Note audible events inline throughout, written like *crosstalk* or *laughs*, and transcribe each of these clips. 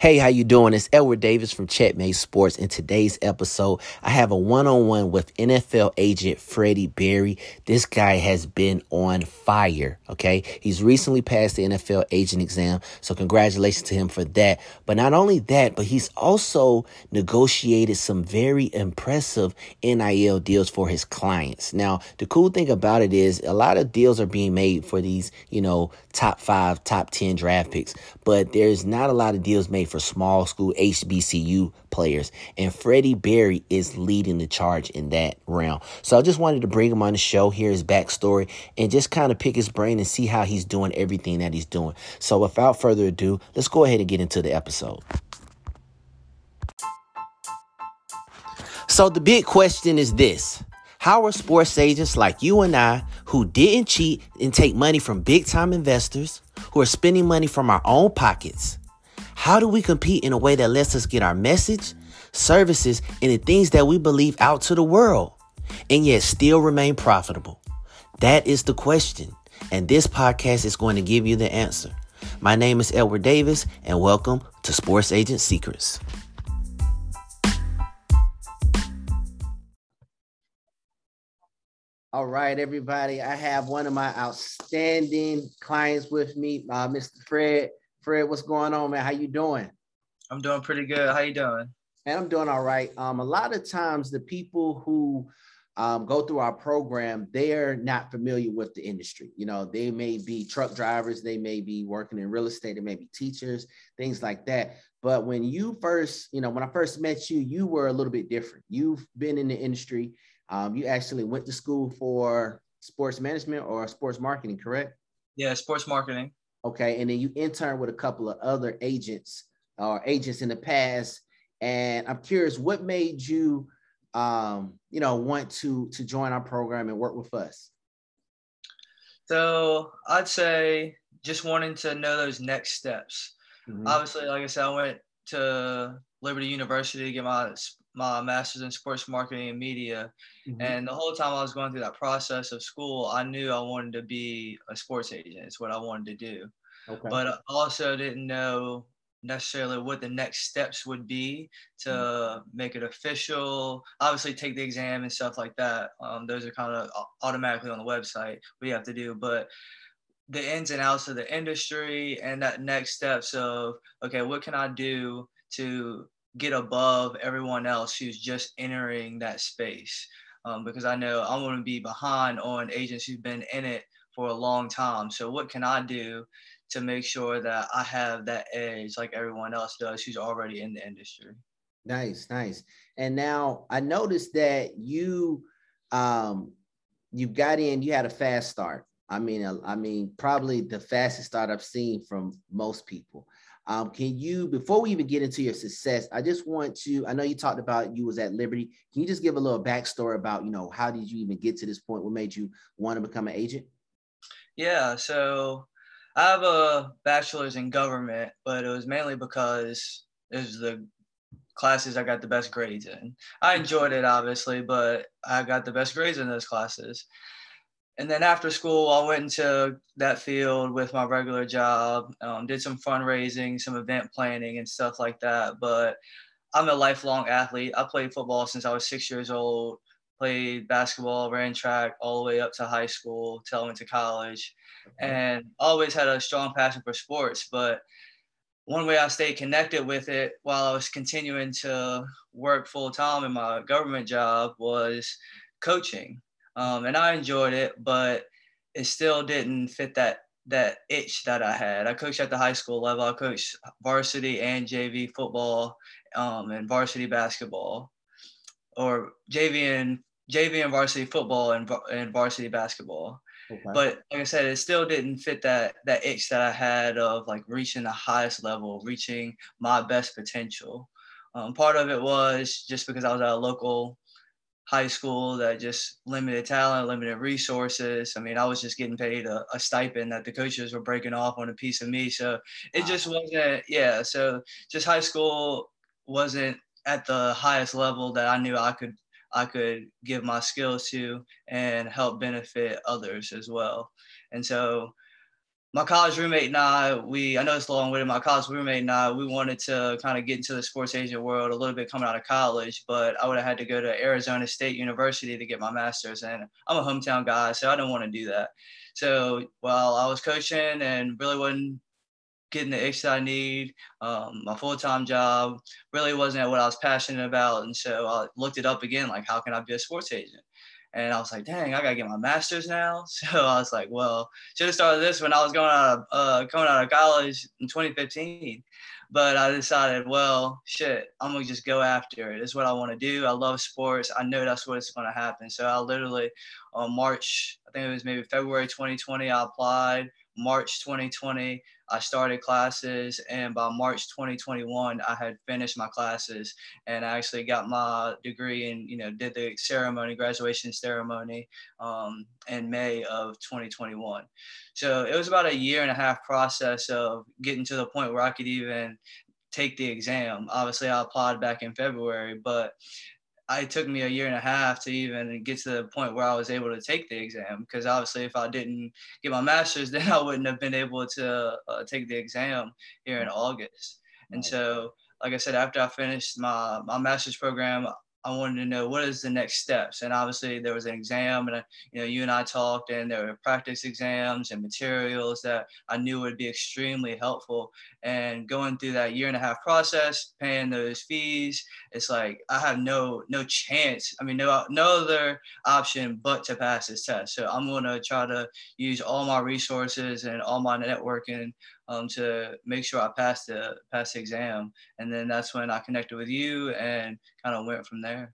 Hey, how you doing? It's Edward Davis from Checkmate Sports. In today's episode, I have a one-on-one with NFL agent Freddie Berry. This guy has been on fire, okay? He's recently passed the NFL agent exam, so congratulations to him for that. But not only that, but he's also negotiated some very impressive NIL deals for his clients. Now, the cool thing about it is a lot of deals are being made for these, you know, top 5, top 10 draft picks, but there's not a lot of deals made for small school HBCU players. And Freddie Berry is leading the charge in that realm. So I just wanted to bring him on the show, hear his backstory, and just kind of pick his brain and see how he's doing everything that he's doing. So without further ado, let's go ahead and get into the episode. So the big question is this. How are sports agents like you and I, who didn't cheat and take money from big time investors, who are spending money from our own pockets, how do we compete in a way that lets us get our message, services, and the things that we believe out to the world and yet still remain profitable? That is the question. And this podcast is going to give you the answer. My name is Edward Davis, and welcome to Sports Agent Secrets. All right, everybody. I have one of my outstanding clients with me, uh, Mr. Fred Fred, what's going on, man? How you doing? I'm doing pretty good. How you doing? And I'm doing all right. Um, a lot of times the people who um, go through our program, they're not familiar with the industry. You know, they may be truck drivers, they may be working in real estate, they may be teachers, things like that. But when you first, you know, when I first met you, you were a little bit different. You've been in the industry. Um, you actually went to school for sports management or sports marketing, correct? Yeah, sports marketing. Okay. And then you intern with a couple of other agents or agents in the past. And I'm curious, what made you, um, you know, want to to join our program and work with us? So I'd say just wanting to know those next steps. Mm-hmm. Obviously, like I said, I went to Liberty University to get my my master's in sports marketing and media. Mm-hmm. And the whole time I was going through that process of school, I knew I wanted to be a sports agent. It's what I wanted to do. Okay. But I also didn't know necessarily what the next steps would be to mm-hmm. make it official. Obviously, take the exam and stuff like that. Um, those are kind of automatically on the website we have to do. But the ins and outs of the industry and that next steps of okay, what can I do to get above everyone else who's just entering that space. Um, because I know I'm going to be behind on agents who've been in it for a long time. So what can I do to make sure that I have that edge like everyone else does who's already in the industry? Nice, nice. And now I noticed that you um you got in, you had a fast start. I mean, I mean, probably the fastest start I've seen from most people. Um, can you, before we even get into your success, I just want to, I know you talked about you was at Liberty. Can you just give a little backstory about, you know, how did you even get to this point? What made you want to become an agent? Yeah, so I have a bachelor's in government, but it was mainly because it was the classes I got the best grades in. I enjoyed it, obviously, but I got the best grades in those classes and then after school, I went into that field with my regular job, um, did some fundraising, some event planning, and stuff like that. But I'm a lifelong athlete. I played football since I was six years old, played basketball, ran track all the way up to high school till I went to college, and always had a strong passion for sports. But one way I stayed connected with it while I was continuing to work full time in my government job was coaching um, and I enjoyed it, but it still didn't fit that that itch that I had. I coached at the high school level. I coached varsity and JV football um, and varsity basketball, or JV and JV and varsity football and, and varsity basketball. Okay. But like I said, it still didn't fit that that itch that I had of like reaching the highest level, reaching my best potential. Um, part of it was just because I was at a local high school that just limited talent, limited resources. I mean, I was just getting paid a, a, stipend that the coaches were breaking off on a piece of me. So it just wasn't, yeah. So just high school wasn't at the highest level that I knew I could I could give my skills to and help benefit others as well. And so my college roommate and I, we I know it's long winded. My college roommate and I, we wanted to kind of get into the sports agent world a little bit coming out of college, but I would have had to go to Arizona State University to get my master's, and I'm a hometown guy, so I didn't want to do that. So while I was coaching and really wasn't getting the itch that I need, um, my full time job really wasn't what I was passionate about, and so I looked it up again, like how can I be a sports agent? And I was like, dang, I gotta get my master's now. *laughs* So I was like, well, should have started this when I was going out of uh, coming out of college in 2015. But I decided, well, shit, I'm gonna just go after it. It's what I want to do. I love sports. I know that's what's gonna happen. So I literally on March, I think it was maybe February 2020, I applied. March 2020, I started classes, and by March 2021, I had finished my classes and I actually got my degree and you know did the ceremony, graduation ceremony, um, in May of 2021. So it was about a year and a half process of getting to the point where I could even take the exam. Obviously, I applied back in February, but it took me a year and a half to even get to the point where I was able to take the exam. Because obviously, if I didn't get my master's, *laughs* then I wouldn't have been able to uh, take the exam here in August. And so, like I said, after I finished my, my master's program, I wanted to know what is the next steps. And obviously there was an exam and, you know, you and I talked and there were practice exams and materials that I knew would be extremely helpful. And going through that year and a half process, paying those fees, it's like, I have no, no chance. I mean, no, no other option but to pass this test. So I'm going to try to use all my resources and all my networking um, to make sure I passed the pass the exam. And then that's when I connected with you and kind of went from there.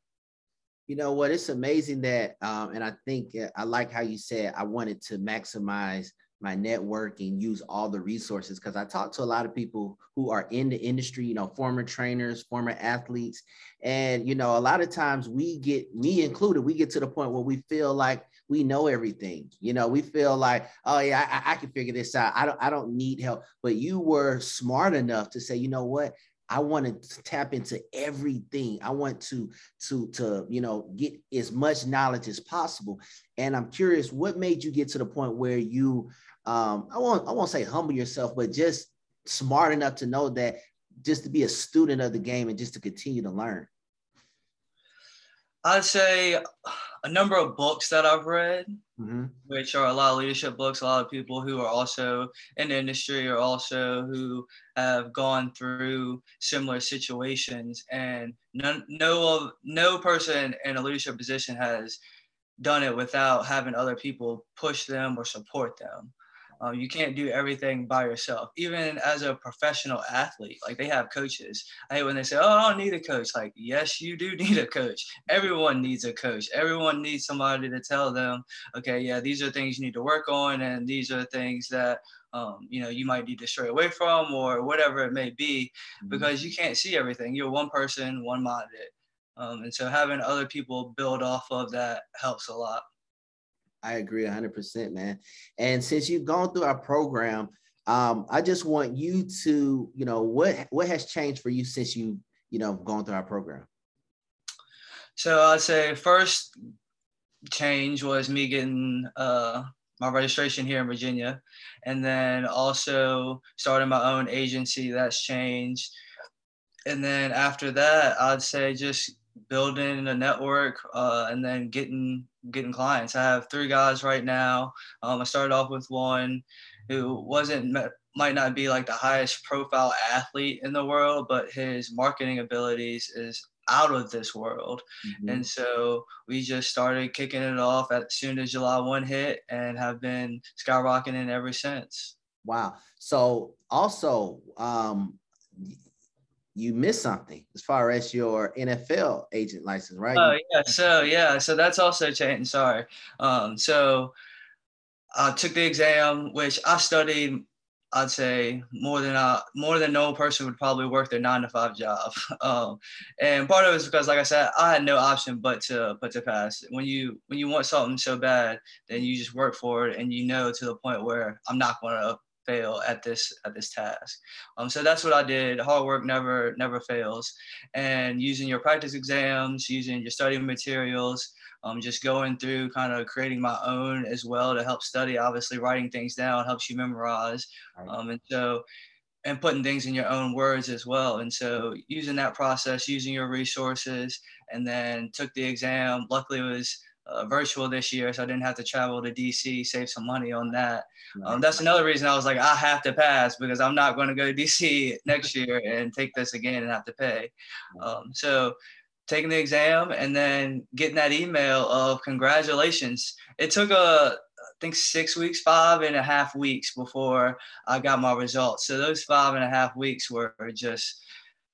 You know what? It's amazing that, um, and I think uh, I like how you said I wanted to maximize my network and use all the resources because I talk to a lot of people who are in the industry, you know, former trainers, former athletes. And, you know, a lot of times we get, me included, we get to the point where we feel like we know everything. You know, we feel like, oh yeah, I, I can figure this out. I don't, I don't need help. But you were smart enough to say, you know what? I want to tap into everything. I want to to to you know get as much knowledge as possible. And I'm curious, what made you get to the point where you um, I won't I won't say humble yourself, but just smart enough to know that just to be a student of the game and just to continue to learn. I'd say a number of books that I've read, mm-hmm. which are a lot of leadership books, a lot of people who are also in the industry or also who have gone through similar situations. And no, no, no person in a leadership position has done it without having other people push them or support them. Um, you can't do everything by yourself. Even as a professional athlete, like they have coaches. I hate when they say, "Oh, I don't need a coach." Like, yes, you do *laughs* need a coach. Everyone needs a coach. Everyone needs somebody to tell them, "Okay, yeah, these are things you need to work on, and these are things that um, you know you might need to stray away from, or whatever it may be," mm-hmm. because you can't see everything. You're one person, one-minded, um, and so having other people build off of that helps a lot. I agree 100%, man. And since you've gone through our program, um, I just want you to, you know, what what has changed for you since you, you know, gone through our program? So I'd say first change was me getting uh, my registration here in Virginia, and then also starting my own agency. That's changed, and then after that, I'd say just building a network uh, and then getting getting clients. I have three guys right now. Um, I started off with one who wasn't might not be like the highest profile athlete in the world, but his marketing abilities is out of this world. Mm-hmm. And so we just started kicking it off as soon as July 1 hit and have been skyrocketing ever since. Wow. So also um you missed something as far as your NFL agent license, right? Oh yeah, so yeah, so that's also changed. Sorry. Um, so I took the exam, which I studied. I'd say more than uh, more than no person would probably work their nine to five job. *laughs* Um, and part of it is because, like I said, I had no option but to but to pass. When you when you want something so bad, then you just work for it, and you know to the point where I'm not going to fail at this at this task. Um, so that's what I did. Hard work never never fails, and using your practice exams, using your study materials, um, just going through kind of creating my own as well to help study. Obviously, writing things down helps you memorize. Um, and so, and putting things in your own words as well. And so, using that process, using your resources, and then took the exam. Luckily, it was uh, virtual this year, so I didn't have to travel to DC, save some money on that. Um, that's another reason I was like, I have to pass because I'm not going to go to *laughs* DC next year and take this again and have to pay. Um, so taking the exam and then getting that email of congratulations. It took a I think six weeks, five and a half weeks before I got my results. So those five and a half weeks were just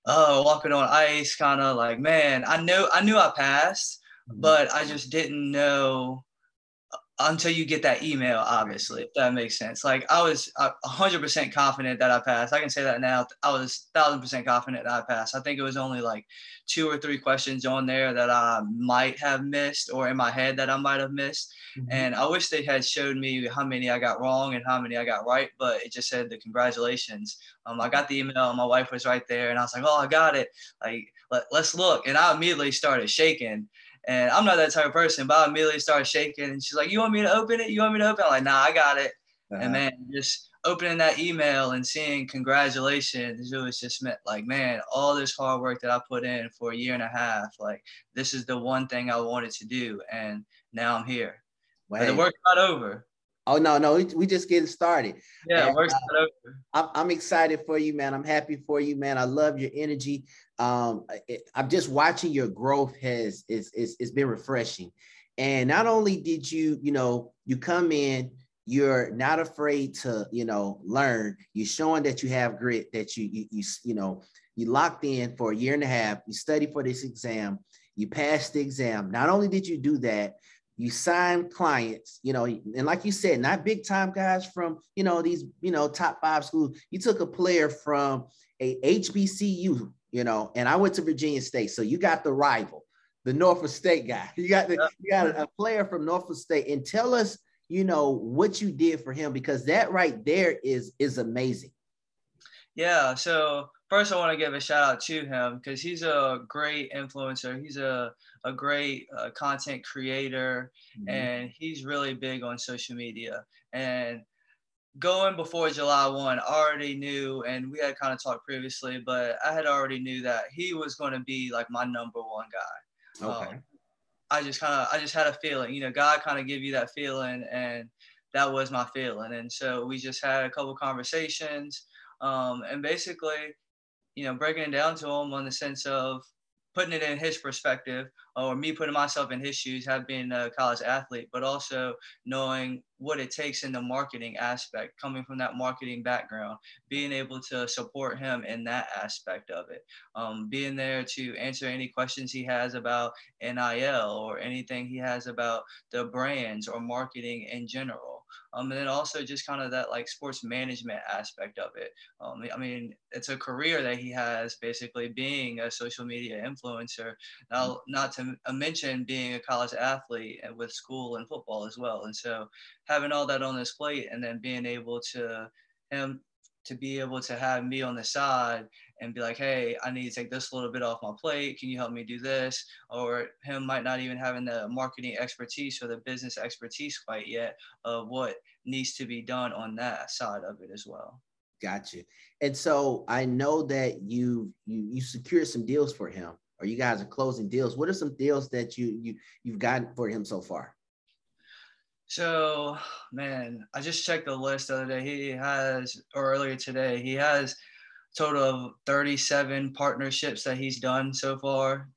oh walking on ice, kind of like man, I know I knew I passed. But I just didn't know until you get that email, obviously, if that makes sense. Like I was hundred percent confident that I passed. I can say that now. I was thousand percent confident that I passed. I think it was only like two or three questions on there that I might have missed or in my head that I might have missed. Mm-hmm. And I wish they had showed me how many I got wrong and how many I got right, but it just said the congratulations. Um, I got the email, my wife was right there, and I was like, oh, I got it. Like, let, let's look. And I immediately started shaking. And I'm not that type of person, but I immediately started shaking. And she's like, You want me to open it? You want me to open it? I'm like, Nah, I got it. Uh-huh. And man, just opening that email and seeing congratulations, it was just meant like, man, all this hard work that I put in for a year and a half, like, this is the one thing I wanted to do. And now I'm here. But the work's not over. Oh no, no, we just getting started. Yeah, and, uh, I'm, I'm excited for you, man. I'm happy for you, man. I love your energy. Um, it, I'm just watching your growth has is is it's been refreshing. And not only did you, you know, you come in, you're not afraid to, you know, learn. You're showing that you have grit, that you you you, you know, you locked in for a year and a half. You study for this exam. You passed the exam. Not only did you do that, you sign clients, you know, and like you said, not big time guys from, you know, these, you know, top five schools. You took a player from a HBCU, you know, and I went to Virginia State. So you got the rival, the Norfolk State guy. *laughs* You got the, you got a player from Norfolk State. And tell us, you know, what you did for him because that right there is is amazing. Yeah. So first I want to give a shout out to him because he's a great influencer. He's a, a great uh, content creator mm-hmm. and he's really big on social media. And going before July 1, I already knew, and we had kind of talked previously, but I had already knew that he was going to be like my number one guy. Okay. Um, I just kind of, I just had a feeling, you know, God kind of give you that feeling and that was my feeling. And so we just had a couple conversations. Um, and basically, you know, breaking it down to him on the sense of putting it in his perspective or me putting myself in his shoes have been a college athlete but also knowing what it takes in the marketing aspect coming from that marketing background being able to support him in that aspect of it. Um, being there to answer any questions he has about NIL or anything he has about the brands or marketing in general um, and then also just kind of that like sports management aspect of it. Um, I mean, it's a career that he has basically being a social media influencer. Now, mm-hmm. not to mention being a college athlete and with school and football as well. And so having all that on his plate and then being able to him to be able to have me on the side and be like, hey, I need to take this a little bit off my plate. Can you help me do this? Or him might not even having the marketing expertise or the business expertise quite yet of what needs to be done on that side of it as well. Gotcha. And so I know that you you you secured some deals for him, or you guys are closing deals. What are some deals that you you you've gotten for him so far? So, man, I just checked the list the other day. He has, or earlier today, he has total of 37 partnerships that he's done so far.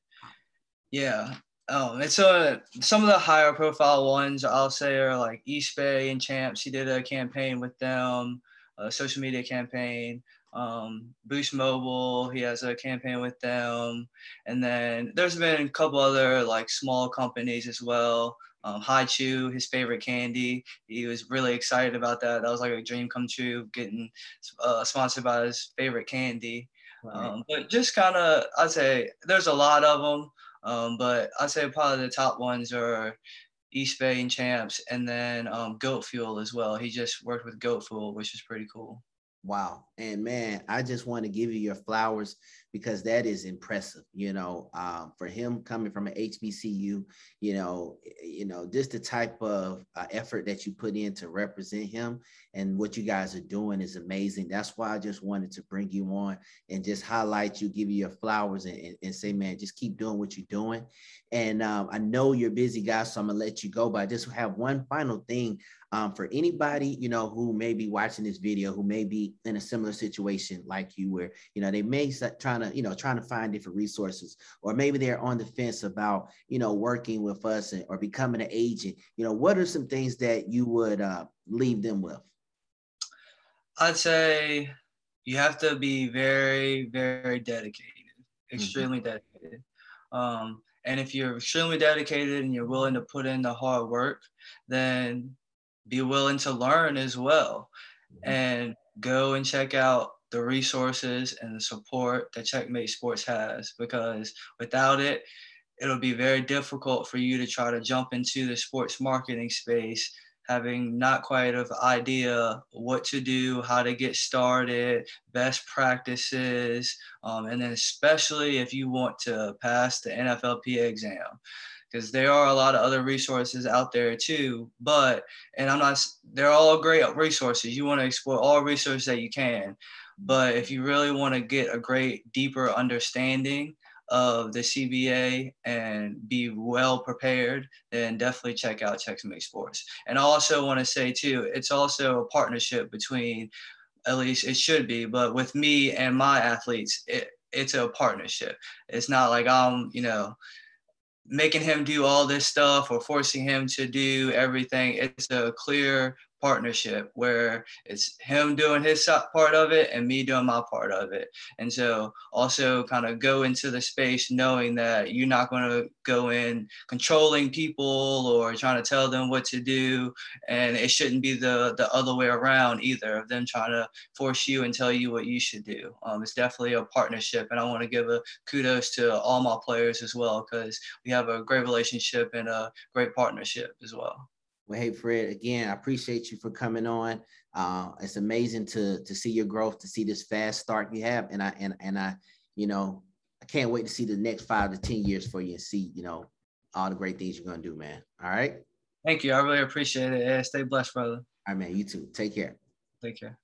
Yeah. Um, it's a, some of the higher profile ones I'll say are like Eastbay and Champs. He did a campaign with them, a social media campaign. Um, Boost Mobile, he has a campaign with them. And then there's been a couple other like small companies as well um, Hi-Chew, his favorite candy. He was really excited about that. That was like a dream come true, getting uh, sponsored by his favorite candy. Right. Um, but just kind of, I'd say there's a lot of them, um, but I'd say probably the top ones are Eastbay and Champs, and then um, Goat Fuel as well. He just worked with Goat Fuel, which is pretty cool. Wow. And man, I just want to give you your flowers because that is impressive. You know, um, for him coming from an HBCU, you know, you know, just the type of uh, effort that you put in to represent him and what you guys are doing is amazing. That's why I just wanted to bring you on and just highlight you, give you your flowers, and, and, and say, man, just keep doing what you're doing. And um, I know you're busy, guys, so I'm gonna let you go. But I just have one final thing um, for anybody you know who may be watching this video who may be in a similar situation like you where you know they may trying to you know trying to find different resources or maybe they're on the fence about you know working with us and, or becoming an agent you know what are some things that you would uh, leave them with i'd say you have to be very very dedicated mm-hmm. extremely mm-hmm. dedicated um, and if you're extremely dedicated and you're willing to put in the hard work then be willing to learn as well mm-hmm. and go and check out the resources and the support that checkmate sports has because without it it'll be very difficult for you to try to jump into the sports marketing space having not quite of idea what to do how to get started best practices um, and then especially if you want to pass the nflpa exam because there are a lot of other resources out there too. But and I'm not they're all great resources. You want to explore all resources that you can. But if you really want to get a great deeper understanding of the CBA and be well prepared, then definitely check out Checkmate Sports. And I also want to say too, it's also a partnership between at least it should be, but with me and my athletes, it, it's a partnership. It's not like I'm, you know, making him do all this stuff or forcing him to do everything. It's a clear partnership where it's him doing his part of it and me doing my part of it. And so also kind of go into the space knowing that you're not going to go in controlling people or trying to tell them what to do. And it shouldn't be the, the other way around either of them trying to force you and tell you what you should do. Um, it's definitely a partnership. And I want to give a kudos to all my players as well because we have a great relationship and a great partnership as well. Well, hey Fred, again, I appreciate you for coming on. Uh, it's amazing to to see your growth, to see this fast start you have, and I and and I, you know, I can't wait to see the next five to ten years for you and see, you know, all the great things you're gonna do, man. All right. Thank you. I really appreciate it. Yeah, stay blessed, brother. All right, man. You too. Take care. Take care.